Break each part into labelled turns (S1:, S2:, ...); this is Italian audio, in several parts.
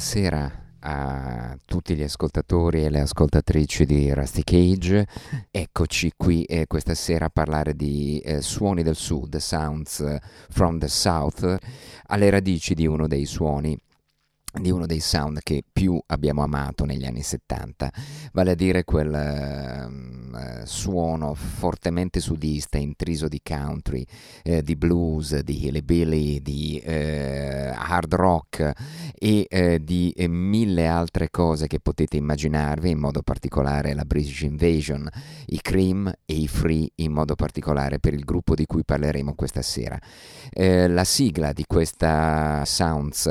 S1: Buonasera a tutti gli ascoltatori e le ascoltatrici di Rusty Cage. Eccoci qui eh, questa sera a parlare di eh, suoni del sud, Sounds from the South, alle radici di uno dei suoni di uno dei sound che più abbiamo amato negli anni 70, vale a dire quel uh, suono fortemente sudista, intriso di country, eh, di blues, di hillbilly, di eh, hard rock e eh, di eh, mille altre cose che potete immaginarvi, in modo particolare la British Invasion, i Cream e i Free, in modo particolare per il gruppo di cui parleremo questa sera. Eh, la sigla di questa Sounds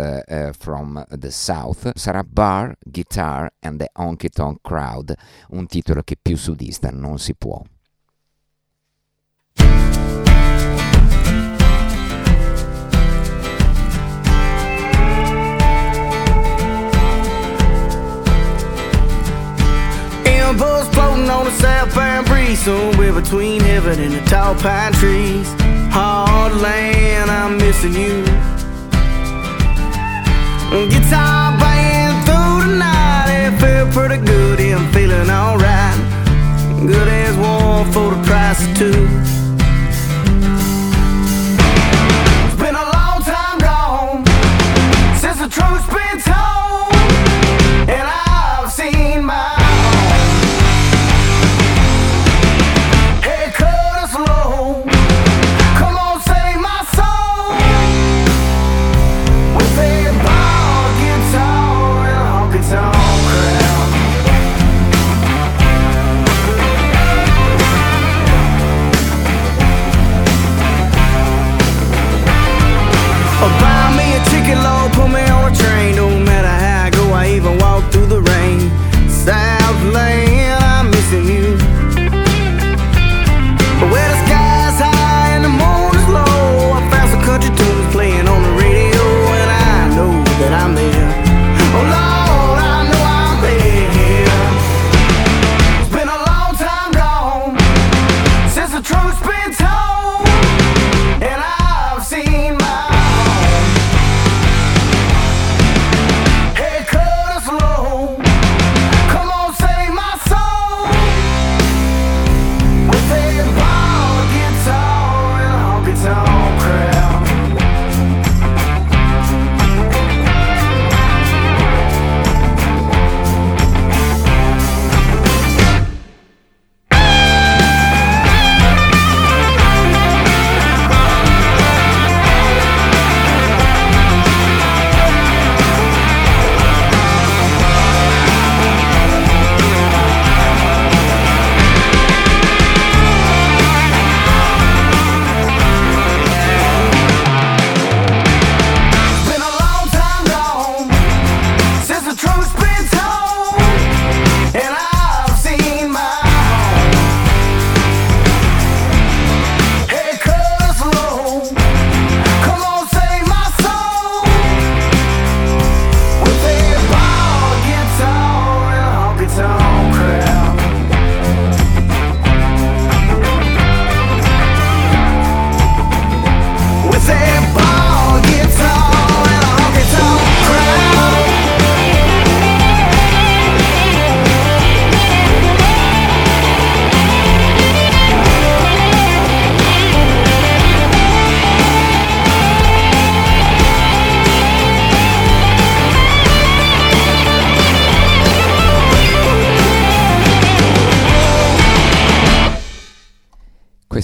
S1: from the South sarà Bar, Guitar and the Honky Tonk Crowd, un titolo che più sudista non si può.
S2: Floating on the southbound breeze Somewhere between heaven and the tall pine trees Hard land, I'm missing you Guitar playing through the night, it felt pretty good, I'm feeling alright. Good as warm for the price of two. It's been a long time gone since the truth's been told,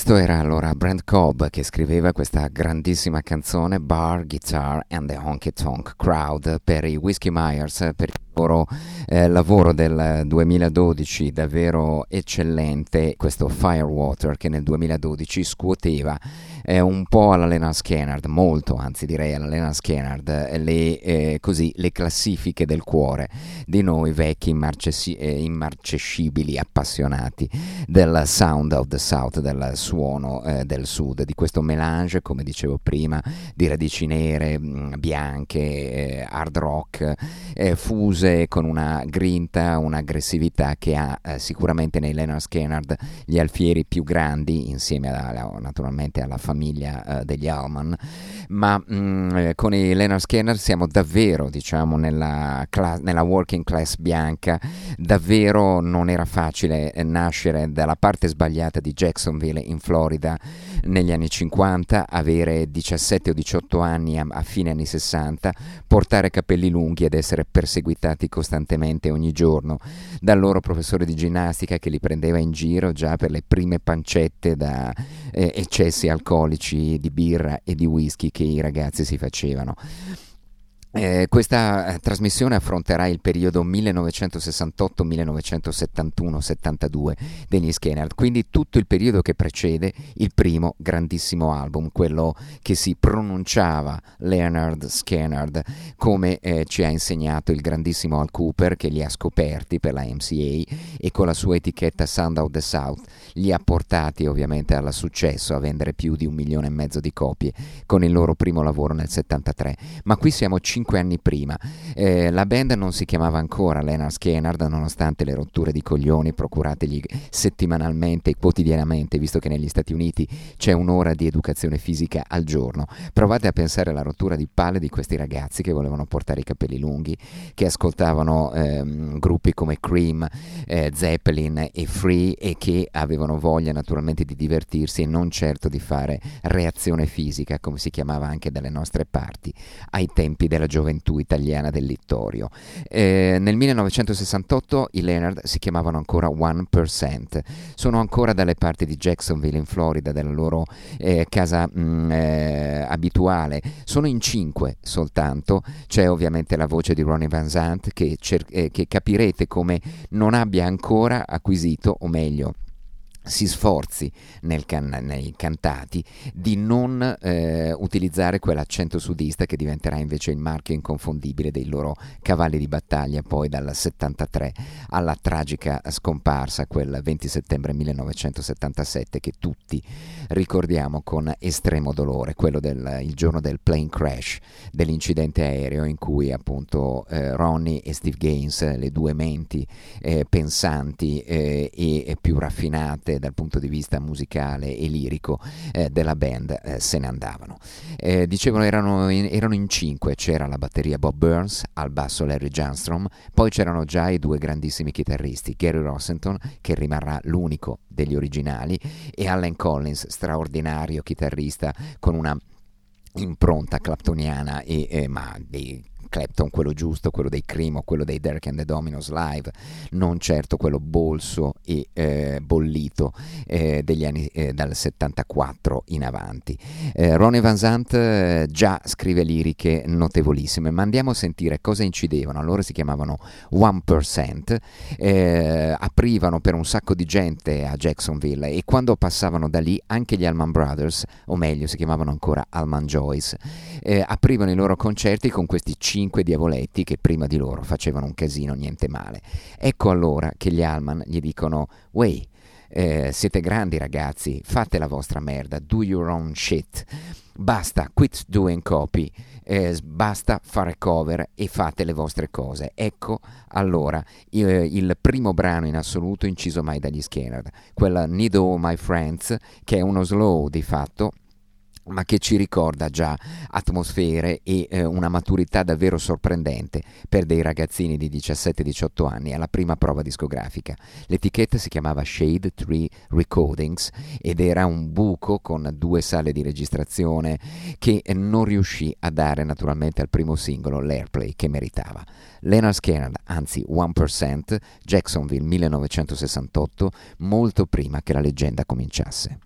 S1: questo era allora Brent Cobb che scriveva questa grandissima canzone Bar, Guitar and the Honky Tonk Crowd per i Whiskey Myers, per il loro eh, lavoro del 2012 davvero eccellente, questo Firewater che nel 2012 scuoteva eh, un po' alla Lena Skennard, molto anzi direi alla Lena Skennard, le, eh, le classifiche del cuore di noi vecchi immarcesci- eh, immarcescibili appassionati del sound of the south, del suono eh, del sud, di questo melange, come dicevo prima, di radici nere, mm, bianche, eh, hard rock, eh, fuse con una grinta, un'aggressività che ha sicuramente nei Leonard Skennard gli alfieri più grandi, insieme a, naturalmente alla famiglia famiglia eh, degli Allman, ma mh, mm, eh, con i Leonard Skinner siamo davvero diciamo, nella, class- nella, working class bianca, davvero non era facile eh, nascere dalla parte sbagliata di Jacksonville in Florida negli anni 50, avere 17 o 18 anni a, a fine anni 60, portare capelli lunghi ed essere perseguitati costantemente ogni giorno dal loro professore di ginnastica che li prendeva in giro già per le prime pancette da eh, eccessi alcolici di birra e di whisky che i ragazzi si facevano. Eh, questa eh, trasmissione affronterà il periodo 1968-1971-72 degli Skennerd, quindi tutto il periodo che precede il primo grandissimo album, quello che si pronunciava Leonard Skennerd, come eh, ci ha insegnato il grandissimo Al Cooper che li ha scoperti per la MCA e con la sua etichetta Sound of the South li ha portati ovviamente al successo, a vendere più di un milione e mezzo di copie con il loro primo lavoro nel 73. Ma qui siamo 5 cinque anni prima. Eh, la band non si chiamava ancora Leonard Skennard nonostante le rotture di coglioni procurategli settimanalmente e quotidianamente, visto che negli Stati Uniti c'è un'ora di educazione fisica al giorno. Provate a pensare alla rottura di palle di questi ragazzi che volevano portare i capelli lunghi, che ascoltavano ehm, gruppi come Cream, eh, Zeppelin e Free e che avevano voglia naturalmente di divertirsi e non certo di fare reazione fisica, come si chiamava anche dalle nostre parti, ai tempi della gioventù italiana del Littorio. Eh, nel 1968 i Leonard si chiamavano ancora One Percent, sono ancora dalle parti di Jacksonville in Florida, della loro eh, casa mh, mm, eh, abituale, sono in cinque soltanto, c'è ovviamente la voce di Ronnie Van Zant che, cer- eh, che capirete come non abbia ancora acquisito, o meglio, si sforzi can- nei cantati di non eh, utilizzare quell'accento sudista che diventerà invece il marchio inconfondibile dei loro cavalli di battaglia poi dal 73 alla tragica scomparsa quel 20 settembre 1977 che tutti ricordiamo con estremo dolore, quello del giorno del plane crash, dell'incidente aereo in cui appunto eh, Ronnie e Steve Gaines, le due menti eh, pensanti eh, e più raffinate dal punto di vista musicale e lirico eh, della band eh, se ne andavano. Eh, dicevano erano in, erano in cinque, c'era la batteria Bob Burns, al basso Larry Johnstrom, poi c'erano già i due grandissimi chitarristi, Gary Rossington, che rimarrà l'unico degli originali, e Allen Collins, straordinario chitarrista con una impronta claptoniana e, eh, ma dei Clapton, quello giusto, quello dei Crimo, quello dei Derek and the Dominos Live, non certo quello bolso e eh, bollito eh, degli anni eh, dal 74 in avanti. Eh, Ronnie Van Zant eh, già scrive liriche notevolissime, ma andiamo a sentire cosa incidevano. Loro si chiamavano One Percent, eh, aprivano per un sacco di gente a Jacksonville e quando passavano da lì anche gli Allman Brothers, o meglio si chiamavano ancora Allman Joyce, aprivano i loro concerti con questi cinque cinque diavoletti che prima di loro facevano un casino niente male. Ecco allora che gli Alman gli dicono, wey, eh, siete grandi ragazzi, fate la vostra merda, do your own shit. Basta, quit doing copy, eh, basta fare cover e fate le vostre cose. Ecco allora il, il primo brano in assoluto inciso mai dagli Skinner, quella Need All My Friends, che è uno slow di fatto ma che ci ricorda già atmosfere e eh, una maturità davvero sorprendente per dei ragazzini di 17-18 anni alla prima prova discografica. L'etichetta si chiamava Shade Tree Recordings ed era un buco con due sale di registrazione che non riuscì a dare naturalmente al primo singolo l'airplay che meritava. Leonard Skinner, anzi 1%, Jacksonville 1968, molto prima che la leggenda cominciasse.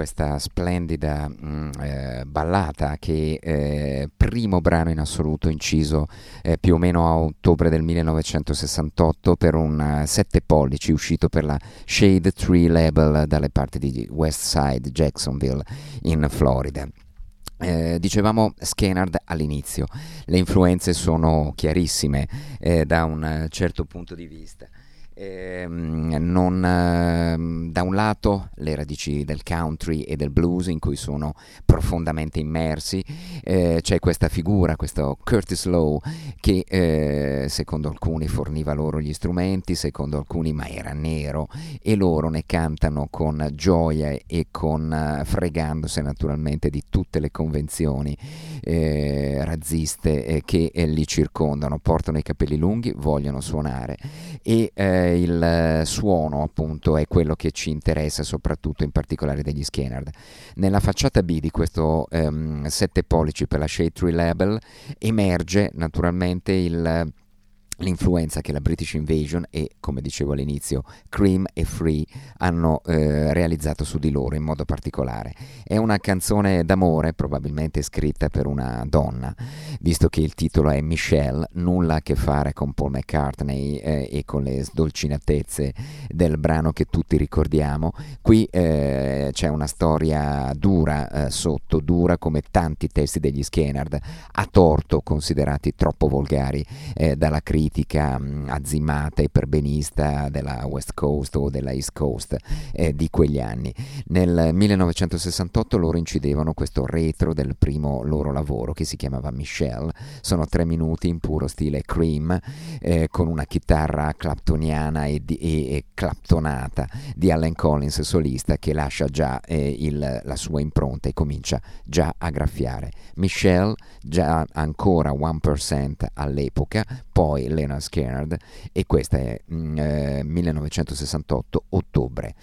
S1: Questa splendida mh, mm, eh, ballata che eh, primo brano in assoluto inciso eh, più o meno a ottobre del 1968 per un 7 uh, pollici uscito per la Shade Tree Label dalle parti di West Side, Jacksonville in Florida. Eh, dicevamo Skenard all'inizio, le influenze sono chiarissime eh, da un certo punto di vista eh, non, eh, da un lato le radici del country e del blues in cui sono profondamente immersi, eh, c'è questa figura, questo Curtis Lowe che eh, secondo alcuni forniva loro gli strumenti, secondo alcuni ma era nero e loro ne cantano con gioia e con uh, fregandosi naturalmente di tutte le convenzioni eh, razziste eh, che li circondano, portano i capelli lunghi, vogliono suonare e il suono appunto è quello che ci interessa soprattutto in particolare degli Skennard. Nella facciata B di questo um, 7 pollici per la Shade Tree Label emerge naturalmente il l'influenza che la British Invasion e, come dicevo all'inizio, Cream e Free hanno eh, realizzato su di loro in modo particolare. È una canzone d'amore, probabilmente scritta per una donna, visto che il titolo è Michelle, nulla a che fare con Paul McCartney eh, e con le sdolcinatezze del brano che tutti ricordiamo. Qui eh, c'è una storia dura eh, sotto, dura come tanti testi degli Skennard, a torto considerati troppo volgari eh, dalla critica politica azzimata e perbenista della West Coast o della East Coast eh, di quegli anni. Nel 1968 loro incidevano questo retro del primo loro lavoro che si chiamava Michelle, sono tre minuti in puro stile Cream eh, con una chitarra claptoniana e, di, e, e, claptonata di Allen Collins solista che lascia già eh, il, la sua impronta e comincia già a graffiare. Michelle già ancora 1% all'epoca, poi Leonard Skinner e questa è mm, eh, 1968 ottobre.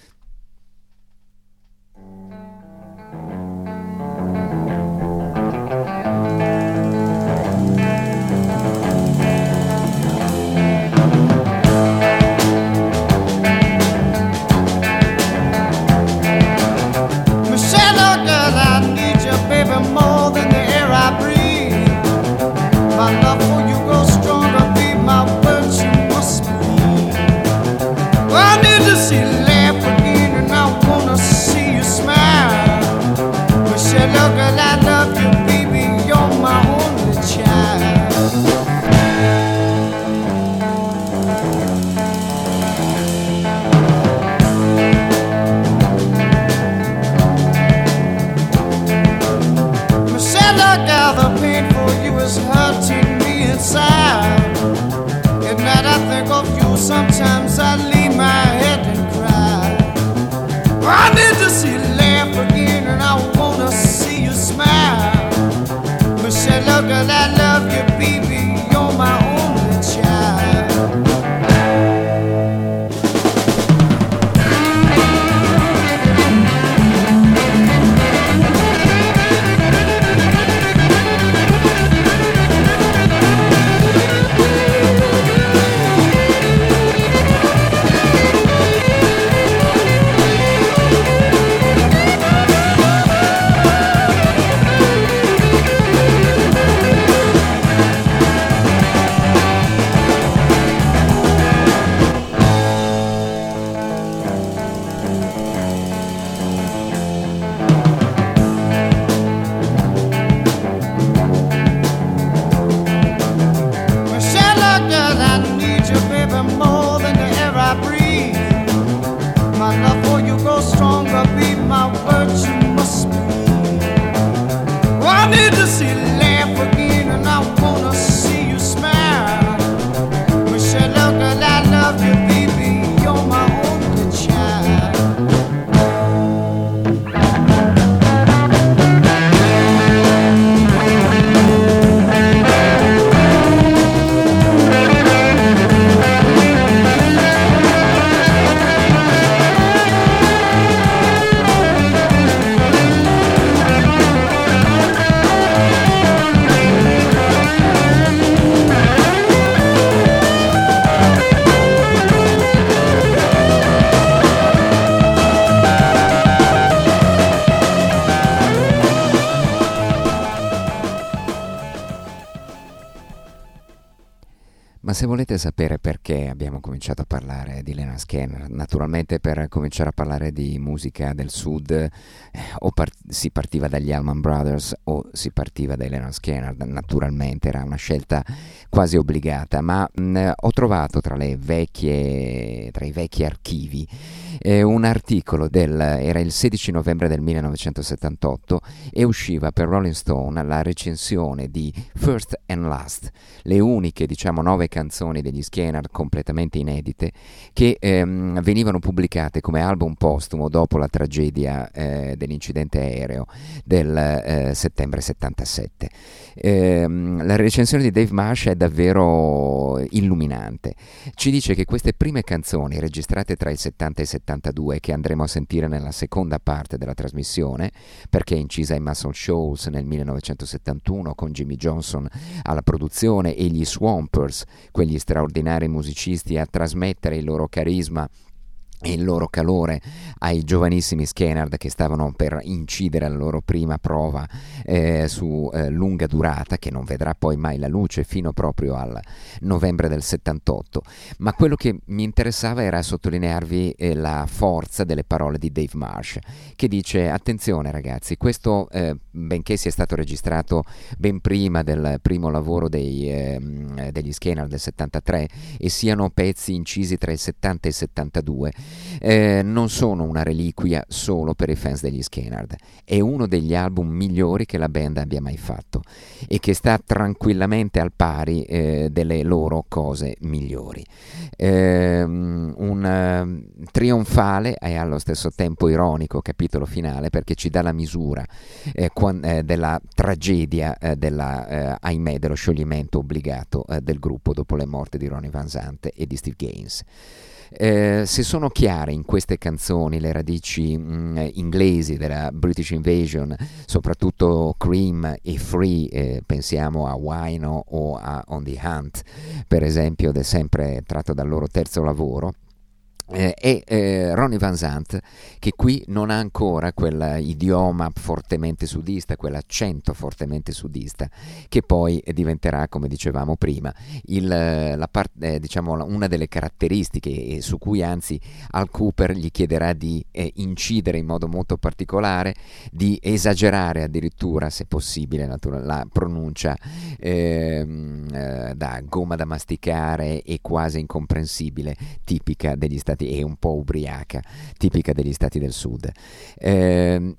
S1: Volete sapere perché abbiamo cominciato a parlare di Lena Scanner, naturalmente per cominciare a parlare di musica del sud eh, o par- si partiva dagli Allman Brothers o si partiva dai Lena Scanner, naturalmente era una scelta quasi obbligata, ma mh, ho trovato tra, vecchie, tra i vecchi archivi eh, un articolo del, era il 16 novembre del 1978 e usciva per Rolling Stone la recensione di First and Last, le uniche diciamo nove canzoni degli Scanner completamente inedite che ehm, venivano pubblicate come album postumo dopo la tragedia eh, dell'incidente aereo del eh, settembre 77. Ehm, la recensione di Dave Marsh è davvero illuminante. Ci dice che queste prime canzoni registrate tra il 70 e il 72 che andremo a sentire nella seconda parte della trasmissione perché è incisa ai Muscle Shoals nel 1971 con Jimmy Johnson alla produzione e gli Swampers, quegli straordinari musicisti a trasmettere il loro carisma e il loro calore ai giovanissimi Skennard che stavano per incidere la loro prima prova eh, su eh, lunga durata che non vedrà poi mai la luce fino proprio al novembre del 78 ma quello che mi interessava era sottolinearvi eh, la forza delle parole di Dave Marsh che dice attenzione ragazzi questo eh, benché sia stato registrato ben prima del primo lavoro dei, ehm, degli Skennard del 73 e siano pezzi incisi tra il 70 e il 72 eh, non sono una reliquia solo per i fans degli Skennard, è uno degli album migliori che la band abbia mai fatto e che sta tranquillamente al pari eh, delle loro cose migliori. Eh, un trionfale e allo stesso tempo ironico capitolo finale perché ci dà la misura eh, quan- eh, della tragedia della, ahimè, dello scioglimento obbligato del gruppo dopo le morti di Ronnie Van Zant e di Steve Gaines. Eh, se sono chiare in queste canzoni le radici mh, inglesi della British Invasion, soprattutto Cream e Free, eh, pensiamo a Wino o a On the Hunt, per esempio, ed è sempre tratto dal loro terzo lavoro. Eh, e eh, Ronnie Van Zant che qui non ha ancora quell'idioma fortemente sudista, quell'accento fortemente sudista che poi diventerà, come dicevamo prima, il, la part, eh, diciamo, una delle caratteristiche su cui anzi Al Cooper gli chiederà di eh, incidere in modo molto particolare, di esagerare addirittura, se possibile, natura- la pronuncia ehm, eh, da gomma da masticare e quasi incomprensibile, tipica degli Stati e un po' ubriaca, tipica degli Stati del Sud. Eh,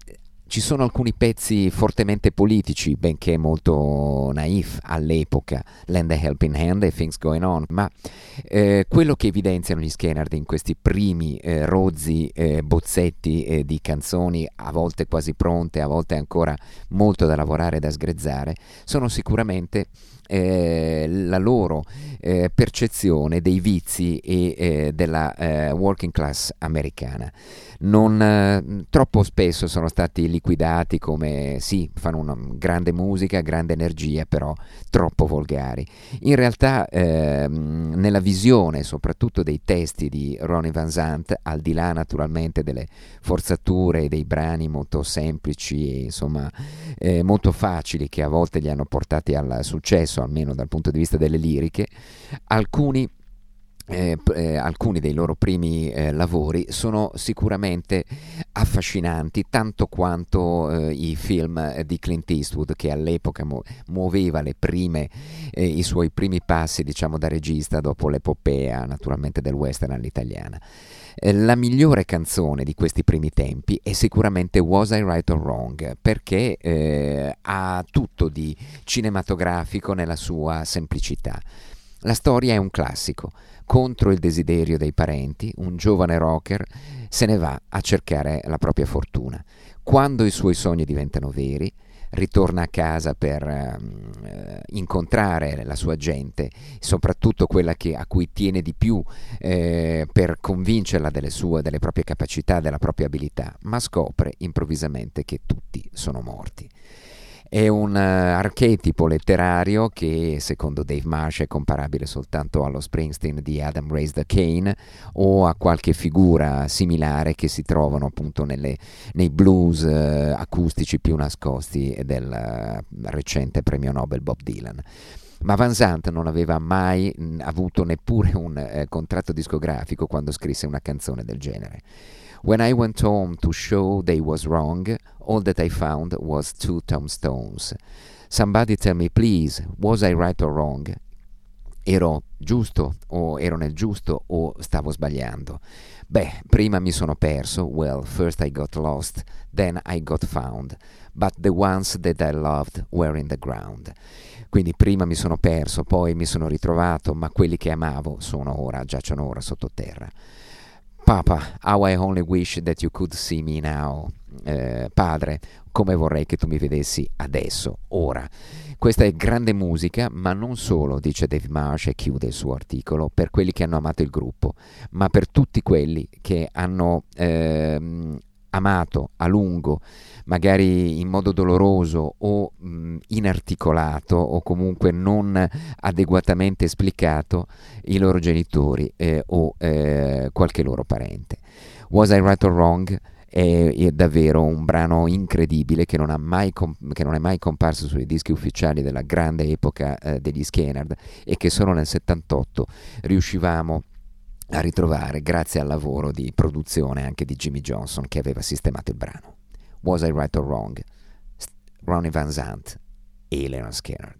S1: Ci sono alcuni pezzi fortemente politici, benché molto naif all'epoca, Lend a Helping Hand e Things Going On, ma eh, quello che evidenziano gli Skennard in questi primi eh, rozzi eh, bozzetti eh, di canzoni, a volte quasi pronte, a volte ancora molto da lavorare e da sgrezzare, sono sicuramente eh, la loro eh, percezione dei vizi e eh, della eh, working class americana. Non, eh, troppo spesso sono stati liquidati come sì, fanno una grande musica, grande energia, però troppo volgari. In realtà ehm, nella visione soprattutto dei testi di Ronnie Van Zant, al di là naturalmente delle forzature e dei brani molto semplici e insomma molto facili che a volte li hanno portati al successo, successo, almeno dal punto di vista delle liriche, alcuni eh, eh, alcuni dei loro primi eh, lavori sono sicuramente affascinanti tanto quanto eh, i film di Clint Eastwood che all'epoca mu- muoveva prime, eh, i suoi primi passi diciamo da regista dopo l'epopea naturalmente del western all'italiana. Eh, la migliore canzone di questi primi tempi è sicuramente Was I Right or Wrong, perché eh, ha tutto di cinematografico nella sua semplicità. La storia è un classico. Contro il desiderio dei parenti, un giovane rocker se ne va a cercare la propria fortuna. Quando i suoi sogni diventano veri, ritorna a casa per eh, incontrare la sua gente, soprattutto quella che, a cui tiene di più eh, per convincerla delle sue, delle proprie capacità, della propria abilità, ma scopre improvvisamente che tutti sono morti. È un uh, archetipo letterario che secondo Dave Marsh è comparabile soltanto allo Springsteen di Adam Raised the Kane o a qualche figura similare che si trovano appunto nelle, nei blues uh, acustici più nascosti del uh, recente premio Nobel Bob Dylan ma Van Zandt non aveva mai mh, avuto neppure un eh, contratto discografico quando scrisse una canzone del genere. When I went home to show they was wrong, all that I found was two tombstones. Somebody tell me please, was I right or wrong? Ero giusto o ero nel giusto o stavo sbagliando? Beh, prima mi sono perso, well, first I got lost, then I got found, but the ones that I loved were in the ground. Quindi prima mi sono perso, poi mi sono ritrovato, ma quelli che amavo sono ora, giacciono ora sottoterra. Papa, how I only wish that you could see me now. Eh, padre, come vorrei che tu mi vedessi adesso, ora. Questa è grande musica, ma non solo, dice Dave Marsh e chiude il suo articolo, per quelli che hanno amato il gruppo, ma per tutti quelli che hanno ehm, amato a lungo, magari in modo doloroso o mh, inarticolato o comunque non adeguatamente esplicato i loro genitori eh, o eh, qualche loro parente. Was I Right or Wrong? È, è, davvero un brano incredibile che non, comp- che non, è mai comparso sui dischi ufficiali della grande epoca eh, degli Skennard e che solo nel 78 riuscivamo a ritrovare grazie al lavoro di produzione anche di Jimmy Johnson che aveva sistemato il brano. Was I Right or Wrong? Ronnie Van Zant e Leonard Skinner.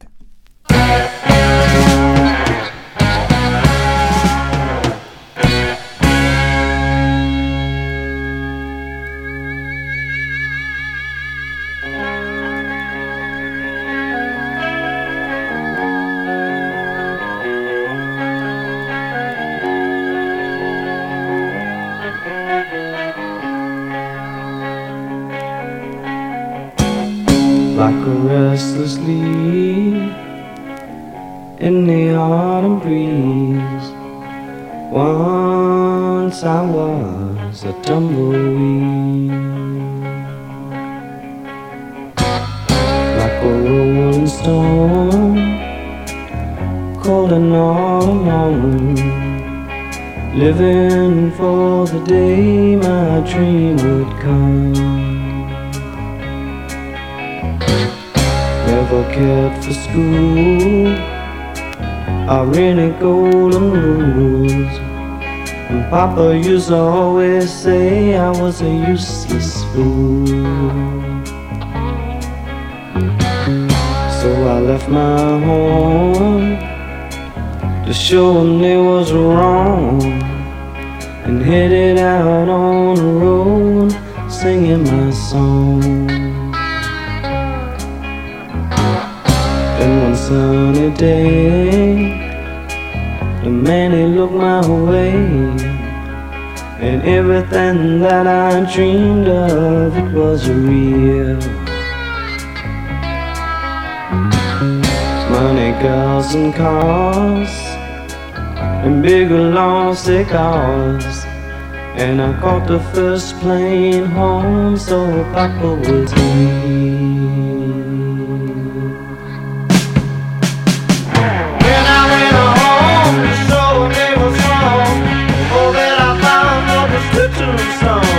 S3: Like a restless leaf in the autumn breeze. Once I was a tumbleweed, like a rolling stone, cold and autumn morning, living for the day my dream would come. Never cared for school or any golden rules. And Papa used to always say I was a useless fool. So I left my home to show them they was wrong and headed out on the road singing my song. Day, the man he looked my way, and everything that I dreamed of it was real. Money, girls, and cars, and big long cigars. And I caught the first plane home so Papa was here.
S2: song.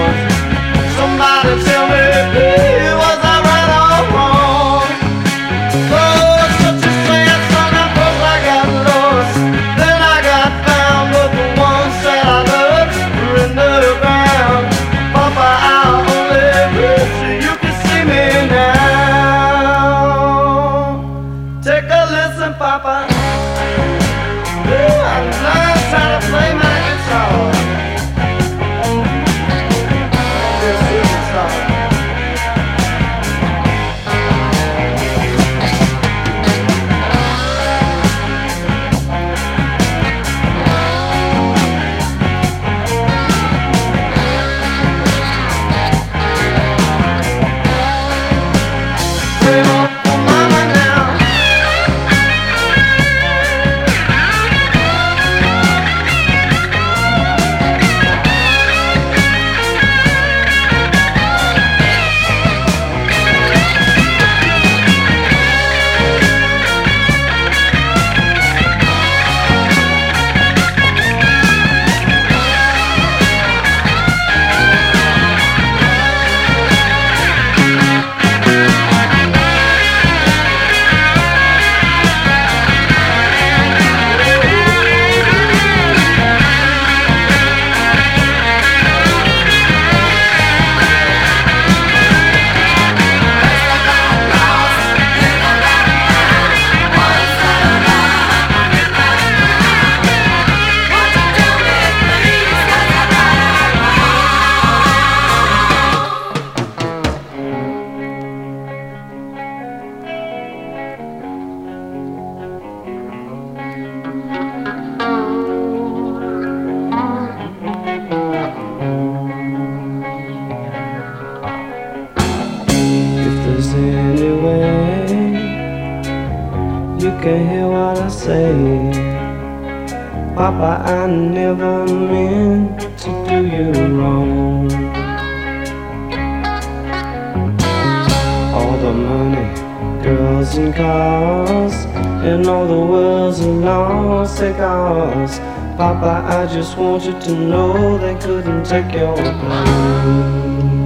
S2: Papa, I
S3: just want you to know they couldn't take your place.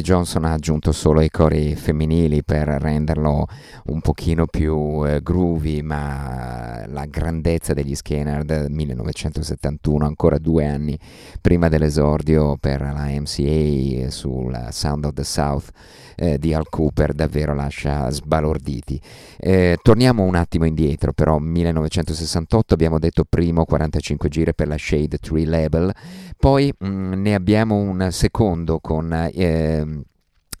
S1: Eh, Jimmy Johnson ha aggiunto solo i cori femminili per renderlo un pochino più eh, groovy, ma la grandezza degli Skinner 1971, ancora due anni prima dell'esordio per la MCA sul Sound of the South eh, di Al Cooper, davvero lascia sbalorditi. Eh, torniamo un attimo indietro, però 1968 abbiamo detto primo 45 giri per la Shade Tree Label, poi mm, ne abbiamo un secondo con ehm,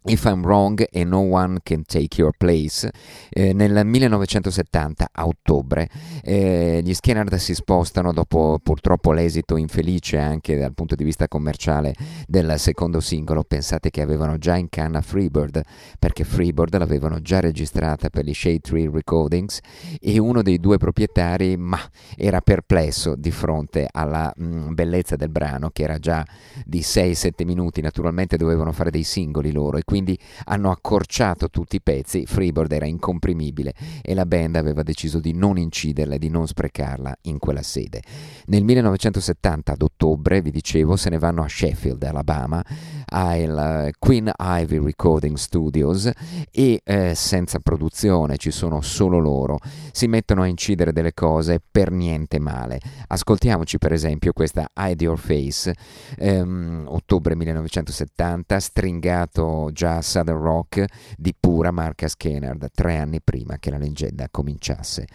S1: If I'm Wrong e No One Can Take Your Place eh, nel 1970 a ottobre eh, gli Skinner si spostano dopo purtroppo l'esito infelice anche dal punto di vista commerciale del secondo singolo. Pensate che avevano già in canna Freebird perché Freebird l'avevano già registrata per gli Shade Tree Recordings e uno dei due proprietari ma era perplesso di fronte alla mh, bellezza del brano che era già di 6-7 minuti. Naturalmente dovevano fare dei singoli loro e quindi hanno accorciato tutti i pezzi, Freebird era incomprimibile e la band aveva deciso di non inciderla e di non sprecarla in quella sede. Nel 1970, ad ottobre, vi dicevo, se ne vanno a Sheffield, Alabama, al Queen Ivy Recording Studios e eh, senza produzione, ci sono solo loro, si mettono a incidere delle cose per niente male. Ascoltiamoci per esempio questa Hide Your Face, ehm, ottobre 1970, stringato già Southern Rock di pura marca Skennard, tre anni prima che la leggenda cominciasse.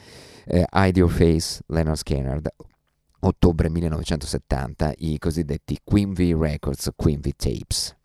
S1: Eh, Hide Your Face, Leonard Skennard, ottobre 1970, i cosiddetti Queen V Records, Queen V Tapes.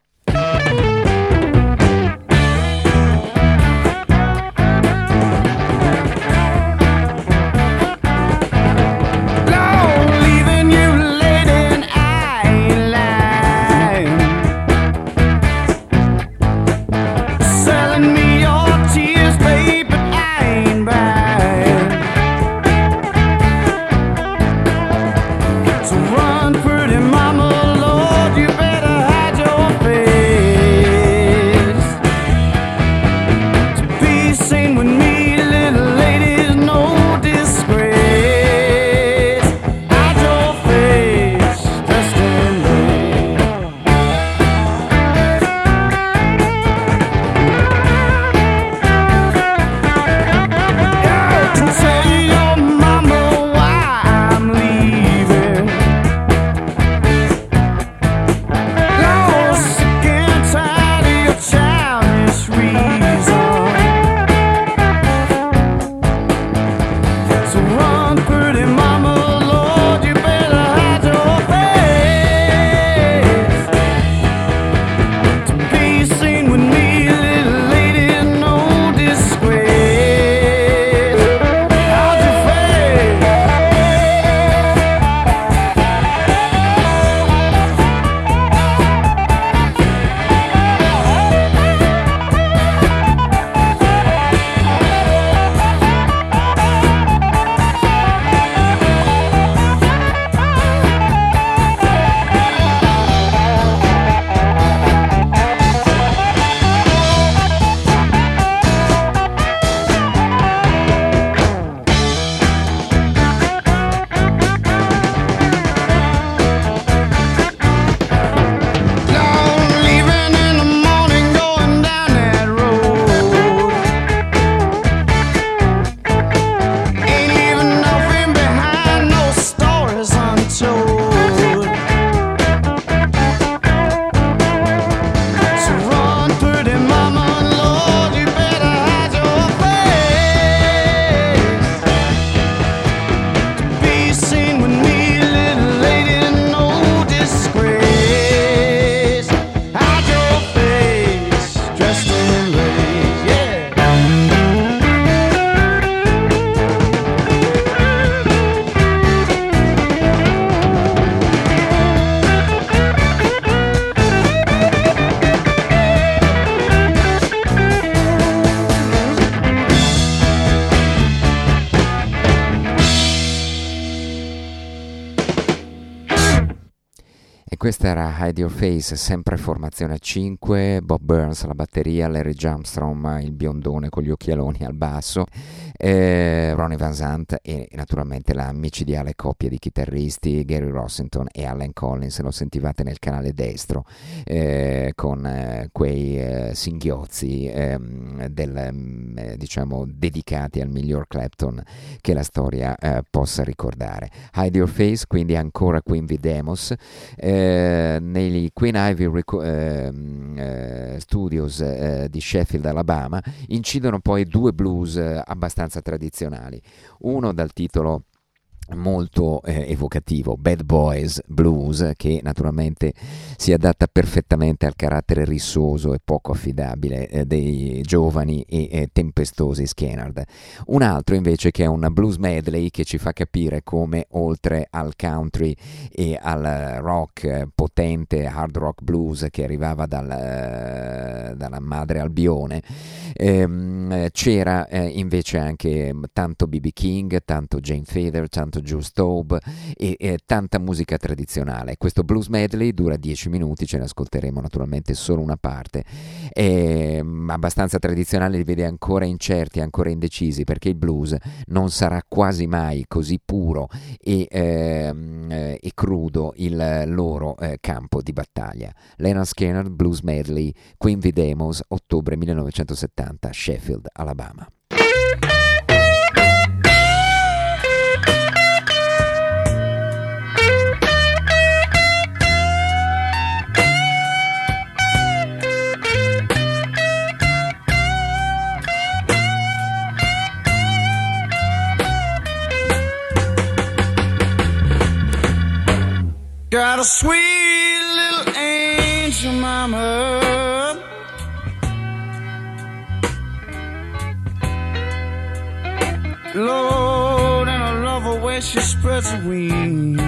S1: Era Hide Your Face, sempre formazione a 5, Bob Burns alla batteria, Larry Jumpstrom, il biondone con gli occhialoni al basso, eh, Ronnie Van Zant e naturalmente la micidiale coppia di chitarristi Gary Rossington e Allen Collins, lo sentivate nel canale destro eh, con eh, quei eh, singhiozzi ehm, del, mm, eh, diciamo, dedicati al miglior Clapton che la storia eh, possa ricordare. Hide Your Face, quindi ancora Queen V Demos, nei Queen Ivy Reco- ehm, Studios di Sheffield, Alabama, incidono poi due blues abbastanza abbastanza tradizionali. Uno dal titolo molto eh, evocativo, Bad Boys Blues, che naturalmente si adatta perfettamente al carattere rissoso e poco affidabile eh, dei giovani e eh, tempestosi Skennard. Un altro invece che è un blues medley che ci fa capire come oltre al country e al rock eh, potente, hard rock blues che arrivava dal, eh, dalla madre Albione, ehm, c'era eh, invece anche tanto BB King, tanto Jane Feather, tanto Joe Staub e, e, tanta musica tradizionale. Questo blues medley dura 10 minuti, ce ne ascolteremo naturalmente solo una parte. È mm, abbastanza tradizionale, li vede ancora incerti, ancora indecisi, perché il blues non sarà quasi mai così puro e, ehm, eh, e crudo il loro eh, campo di battaglia. Leonard Skinner, Blues Medley, Queen Demos, ottobre 1970, Sheffield, Alabama.
S4: Got a sweet little angel mama. Lord, and I love her way she spreads her wings.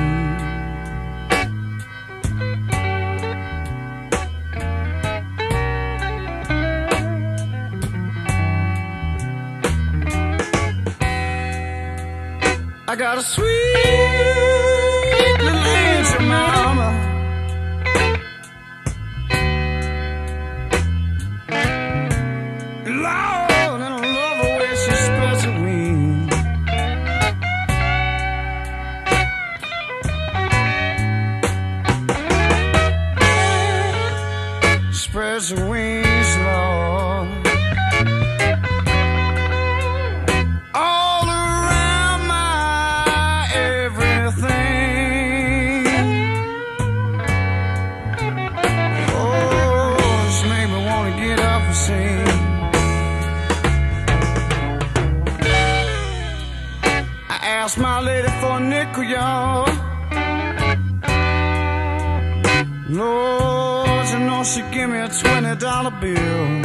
S4: I got a sweet
S1: In dollar bill.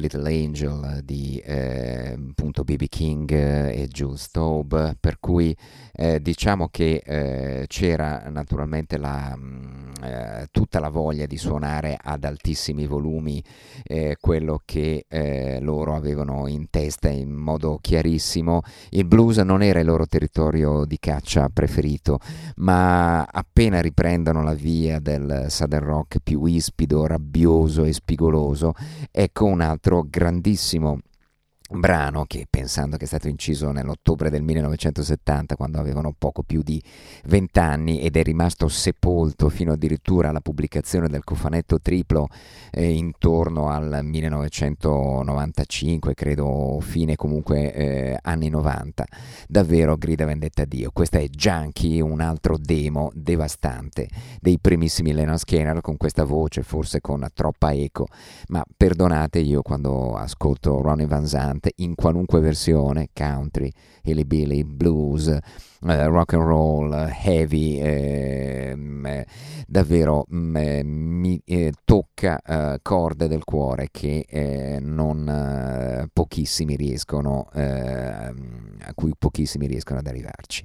S1: Little Angel di eh, appunto B.B. King e Jules Staub, per cui eh, diciamo che eh, c'era naturalmente la, mh, mm, eh, tutta la voglia di suonare ad altissimi volumi eh, quello che loro avevano in testa in modo chiarissimo. Il blues non era il loro territorio di caccia preferito, ma appena riprendono la via del Southern Rock più ispido, rabbioso, e spigoloso, ecco un altro grandissimo brano che pensando che è stato inciso nell'ottobre del 1970 quando avevano poco più di vent'anni ed è rimasto sepolto fino addirittura alla pubblicazione del cofanetto triplo eh, intorno al 1995 credo fine comunque eh, anni 90 davvero grida vendetta a Dio. Questa è Junkie un altro demo devastante dei primissimi Lennon Skinner con questa voce forse con troppa eco. Ma perdonate io quando ascolto Ronnie Van Zandt cantante in qualunque versione, country, hillbilly, blues, eh, rock and roll, heavy, ehm, eh, davvero mh, mm, eh, mi eh, tocca eh, corde del cuore che eh, non pochissimi riescono, a cui pochissimi riescono ad arrivarci.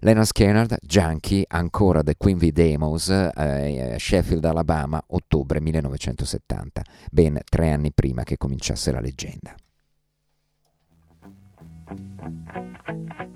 S1: Lena Skinner, Junkie, ancora The Queen V Demos, eh, Sheffield, Alabama, ottobre 1970, ben tre anni prima che cominciasse la leggenda.
S4: Thank you.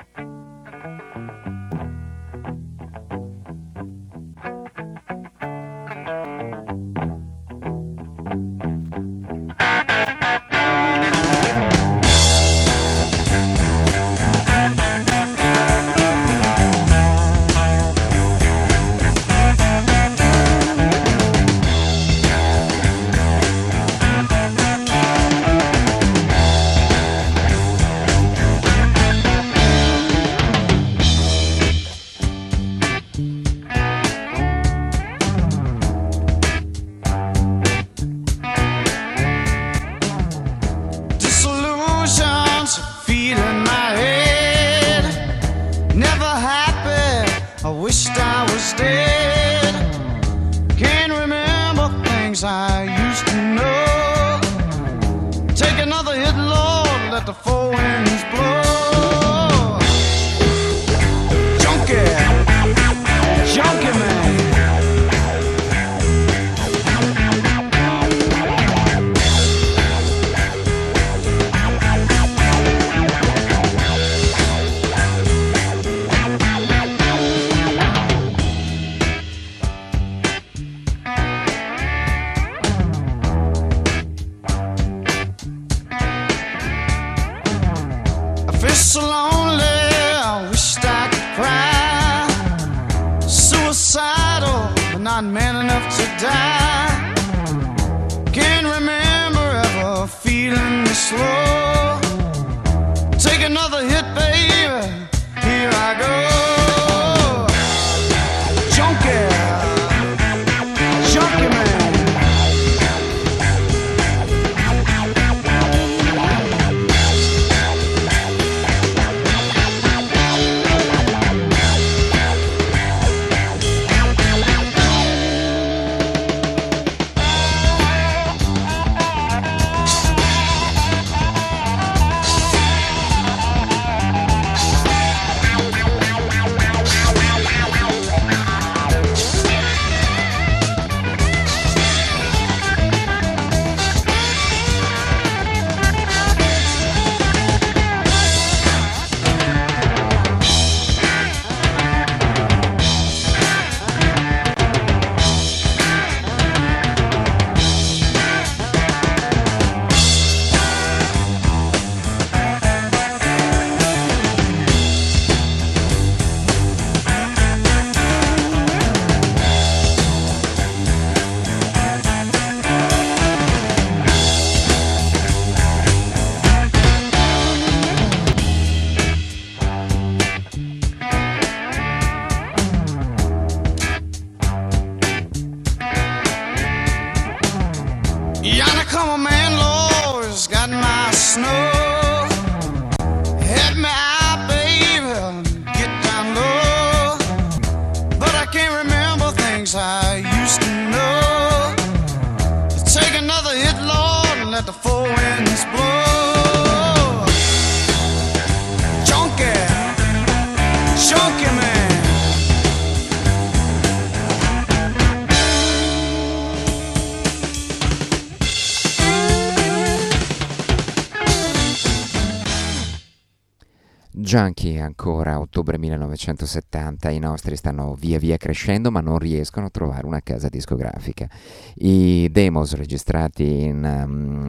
S4: Junkie
S1: ancora ottobre 1970, i nostri stanno via via crescendo ma non riescono a trovare una casa discografica. I demos registrati in, um,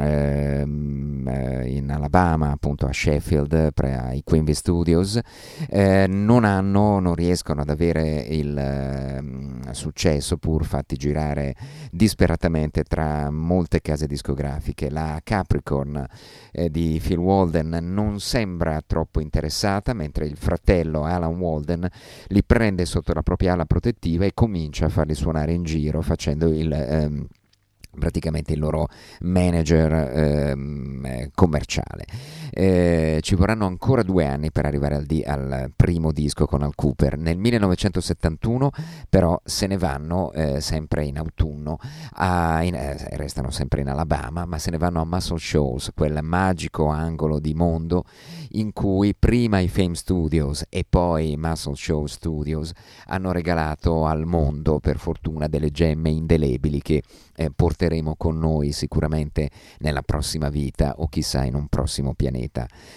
S1: eh, in Alabama, appunto a Sheffield, pre, ai Quimby Studios, eh, non hanno, non riescono ad avere il eh, successo pur fatti girare disperatamente tra molte case discografiche. La Capricorn eh, di Phil Walden non sembra troppo interessante interessata, mentre il fratello Alan Walden li prende sotto la propria ala protettiva e comincia a farli suonare in giro facendo il... Ehm, praticamente il loro manager ehm, eh, commerciale. Eh, ci vorranno ancora due anni per arrivare al, di- al, primo disco con Al Cooper. Nel 1971 però se ne vanno eh, sempre in autunno, a, in, eh, restano sempre in Alabama, ma se ne vanno a Muscle Shoals, quel magico angolo di mondo in cui prima i Fame Studios e poi i Muscle Show Studios hanno regalato al mondo per fortuna delle gemme indelebili che eh, porteremo con noi sicuramente nella prossima vita o chissà in un prossimo pianeta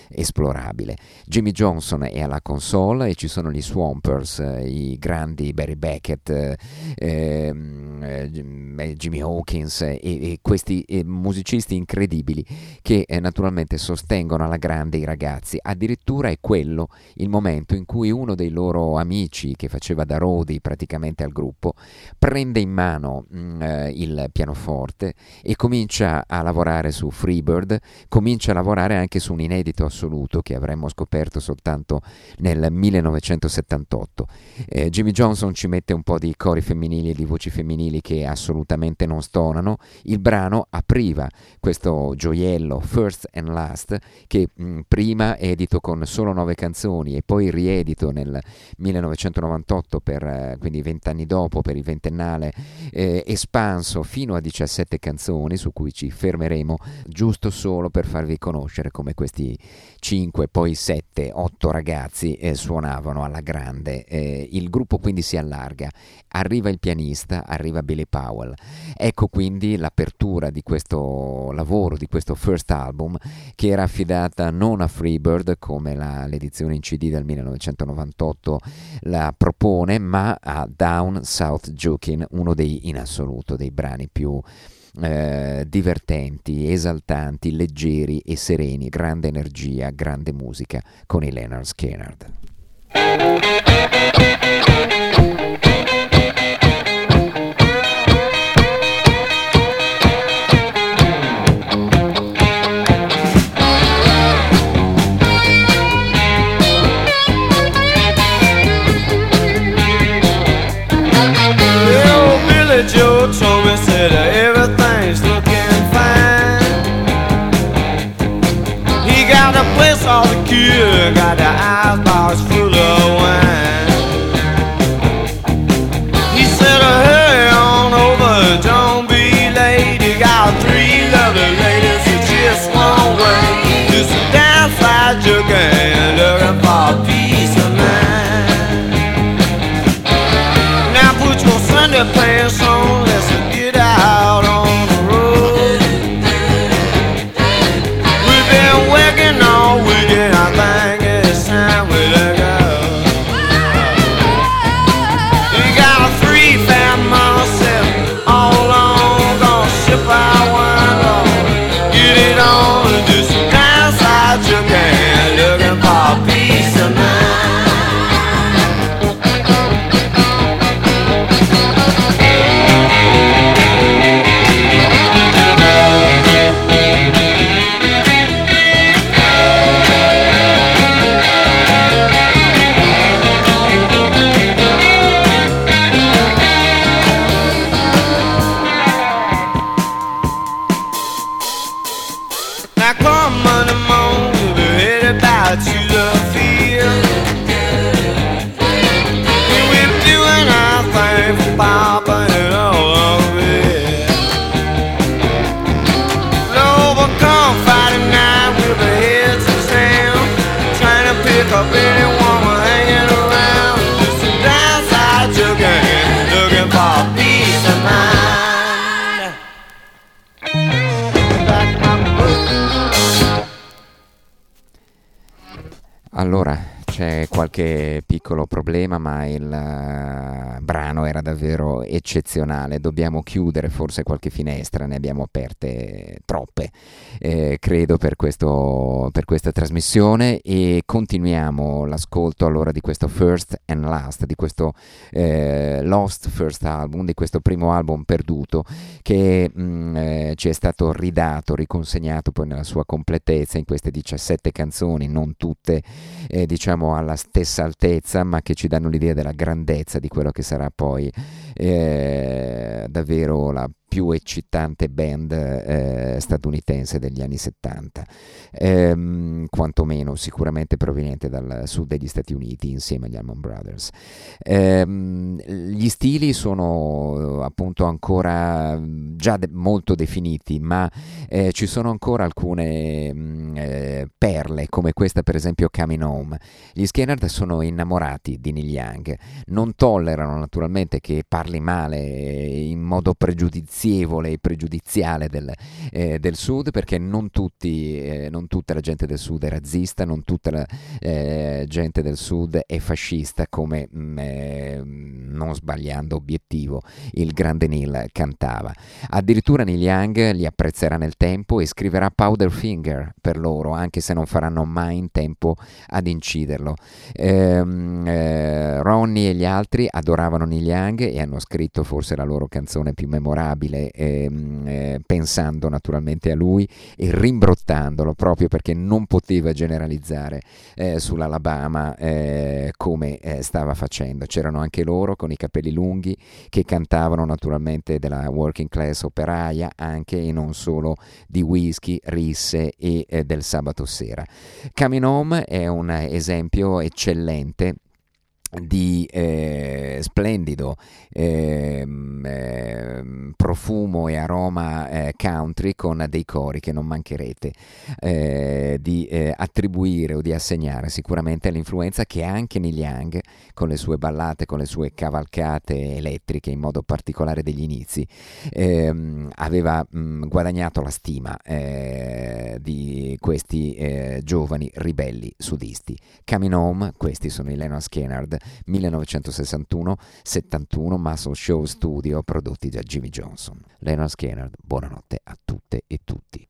S1: esplorabile. Jimmy Johnson è alla console e ci sono gli Swampers, eh, i grandi Barry Beckett, eh, ehm, eh, Jimmy Hawkins e, e questi eh, musicisti incredibili che eh, naturalmente sostengono alla grande i ragazzi. Addirittura è quello il momento in cui uno dei loro amici che faceva da Rodi praticamente al gruppo prende in mano mh, mm, il pianoforte e comincia a lavorare su Freebird, comincia a lavorare anche su un inedito assoluto che avremmo scoperto soltanto nel 1978. Eh, Jimmy Johnson ci mette un po' di cori femminili e di voci femminili che assolutamente non stonano. Il brano apriva questo gioiello First and Last che mh, prima edito con solo nove canzoni e poi riedito nel 1998 per eh, quindi vent'anni dopo per il ventennale eh, espanso fino a 17 canzoni su cui ci fermeremo giusto solo per farvi conoscere come questi 5, poi 7, 8 ragazzi eh, suonavano alla grande. Eh, il gruppo quindi si allarga, arriva il pianista, arriva Billy Powell. Ecco quindi l'apertura di questo lavoro, di questo first album che era affidata non a Freebird come la, l'edizione in CD del 1998 la propone, ma a Down South Jokin, uno dei in assoluto dei brani più eh, divertenti, esaltanti, leggeri e sereni, grande energia, grande musica con i Leonard Skinner.
S2: Joe told me, said all secure, got the icebox full of wine. He said, hurry on over, don't be late. He got three lovely ladies who just won't wait. Just a downside jugging, looking for a piece of mind. Now put your Sunday pants
S1: piccolo problema, ma il brano era davvero eccezionale. Dobbiamo chiudere forse qualche finestra, ne abbiamo aperte troppe, eh, credo, per, questo, per, questa trasmissione e continuiamo l'ascolto allora di questo First and Last, di questo eh, Lost First Album, di questo primo album perduto che mh, mm, eh, ci è stato ridato, riconsegnato poi nella sua completezza in queste 17 canzoni, non tutte eh, diciamo alla stessa altezza, ma che ci danno l'idea della grandezza di quello che sarà poi poi eh, davvero la più eccitante band eh, statunitense degli anni 70, ehm, quantomeno sicuramente proveniente dal sud degli Stati Uniti insieme agli Allman Brothers. Ehm, gli stili sono appunto ancora già de- molto definiti, ma eh, ci sono ancora alcune mh, eh, perle come questa per esempio Coming Home. Gli Skinner sono innamorati di Neil Young, non tollerano naturalmente che parli male in modo pregiudiziale spiacevole e pregiudiziale del, eh, del Sud perché non, tutti, eh, non, tutta la gente del Sud è razzista, non tutta la eh, gente del Sud è fascista come mh, mm, eh, non sbagliando obiettivo il grande Neil cantava. Addirittura Neil Young li apprezzerà nel tempo e scriverà Powderfinger per loro anche se non faranno mai in tempo ad inciderlo. Ehm, eh, Ronnie e gli altri adoravano Neil Young e hanno scritto forse la loro canzone più memorabile ehm, eh, pensando naturalmente a lui e rimbrottandolo proprio perché non poteva generalizzare eh, sull'Alabama eh, come eh, stava facendo. C'erano anche loro con i capelli lunghi che cantavano naturalmente della working class operaia anche e non solo di whisky, risse e eh, del sabato sera. Coming Home è un esempio eccellente di eh, splendido eh, eh, profumo e aroma eh, country con dei cori che non mancherete eh, di eh, attribuire o di assegnare sicuramente all'influenza che anche Neil Young con le sue ballate, con le sue cavalcate elettriche in modo particolare degli inizi ehm, aveva mh, guadagnato la stima di questi giovani ribelli sudisti. Coming Home, questi sono i Leonard Skennard 1961-71 Muscle Show Studio prodotti da Jimmy Johnson. Leonard Skinner, buonanotte a tutte e tutti.